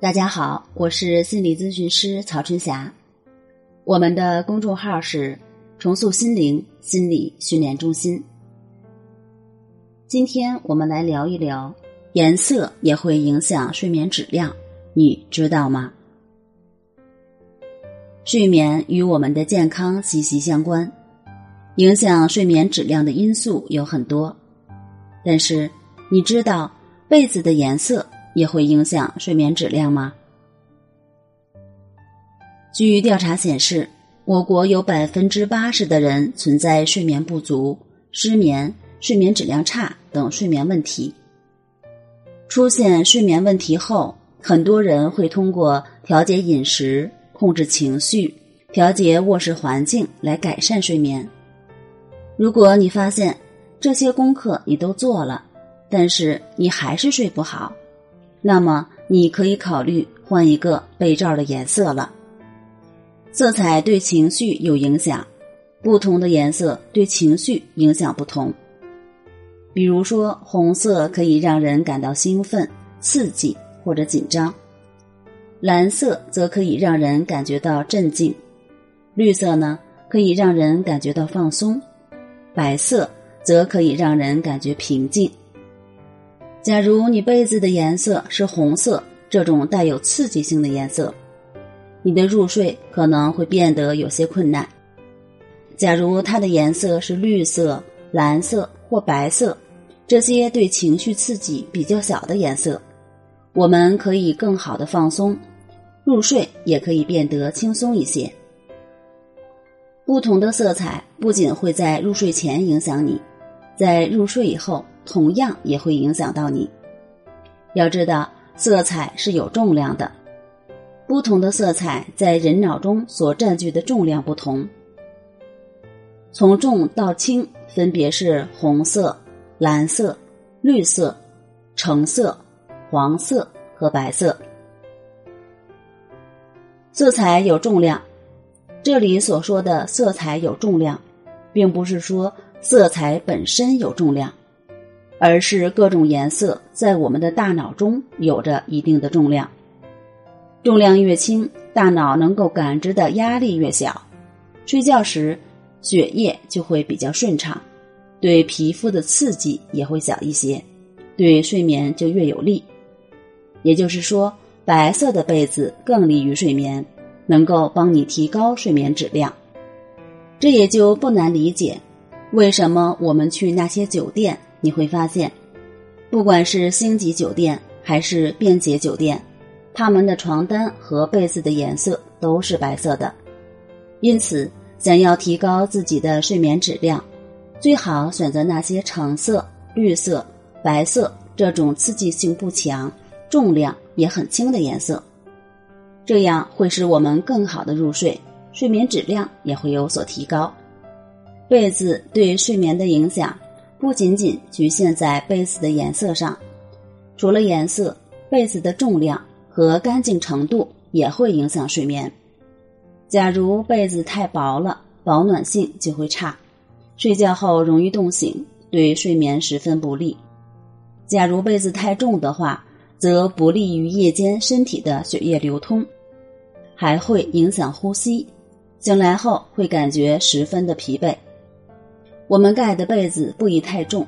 大家好，我是心理咨询师曹春霞。我们的公众号是“重塑心灵心理训练中心”。今天我们来聊一聊，颜色也会影响睡眠质量，你知道吗？睡眠与我们的健康息息相关，影响睡眠质量的因素有很多，但是你知道被子的颜色？也会影响睡眠质量吗？据调查显示，我国有百分之八十的人存在睡眠不足、失眠、睡眠质量差等睡眠问题。出现睡眠问题后，很多人会通过调节饮食、控制情绪、调节卧室环境来改善睡眠。如果你发现这些功课你都做了，但是你还是睡不好。那么，你可以考虑换一个被罩的颜色了。色彩对情绪有影响，不同的颜色对情绪影响不同。比如说，红色可以让人感到兴奋、刺激或者紧张；蓝色则可以让人感觉到镇静；绿色呢，可以让人感觉到放松；白色则可以让人感觉平静。假如你被子的颜色是红色，这种带有刺激性的颜色，你的入睡可能会变得有些困难。假如它的颜色是绿色、蓝色或白色，这些对情绪刺激比较小的颜色，我们可以更好的放松，入睡也可以变得轻松一些。不同的色彩不仅会在入睡前影响你，在入睡以后。同样也会影响到你。要知道，色彩是有重量的，不同的色彩在人脑中所占据的重量不同。从重到轻，分别是红色、蓝色、绿色、橙色、黄色和白色。色彩有重量，这里所说的色彩有重量，并不是说色彩本身有重量。而是各种颜色在我们的大脑中有着一定的重量，重量越轻，大脑能够感知的压力越小，睡觉时血液就会比较顺畅，对皮肤的刺激也会小一些，对睡眠就越有利。也就是说，白色的被子更利于睡眠，能够帮你提高睡眠质量。这也就不难理解，为什么我们去那些酒店。你会发现，不管是星级酒店还是便捷酒店，他们的床单和被子的颜色都是白色的。因此，想要提高自己的睡眠质量，最好选择那些橙色、绿色、白色这种刺激性不强、重量也很轻的颜色。这样会使我们更好的入睡，睡眠质量也会有所提高。被子对睡眠的影响。不仅仅局限在被子的颜色上，除了颜色，被子的重量和干净程度也会影响睡眠。假如被子太薄了，保暖性就会差，睡觉后容易冻醒，对睡眠十分不利。假如被子太重的话，则不利于夜间身体的血液流通，还会影响呼吸，醒来后会感觉十分的疲惫。我们盖的被子不宜太重，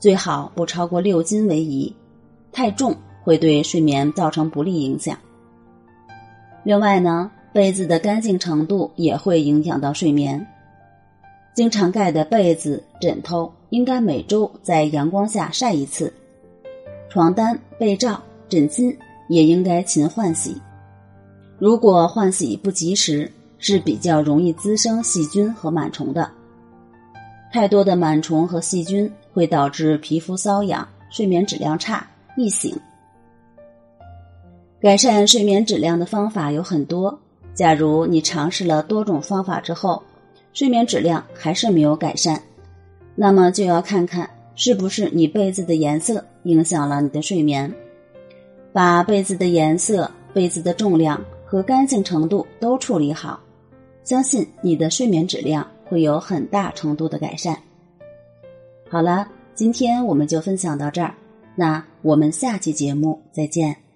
最好不超过六斤为宜。太重会对睡眠造成不利影响。另外呢，被子的干净程度也会影响到睡眠。经常盖的被子、枕头应该每周在阳光下晒一次。床单、被罩、枕巾也应该勤换洗。如果换洗不及时，是比较容易滋生细菌和螨虫的。太多的螨虫和细菌会导致皮肤瘙痒、睡眠质量差、易醒。改善睡眠质量的方法有很多。假如你尝试了多种方法之后，睡眠质量还是没有改善，那么就要看看是不是你被子的颜色影响了你的睡眠。把被子的颜色、被子的重量和干净程度都处理好，相信你的睡眠质量。会有很大程度的改善。好了，今天我们就分享到这儿，那我们下期节目再见。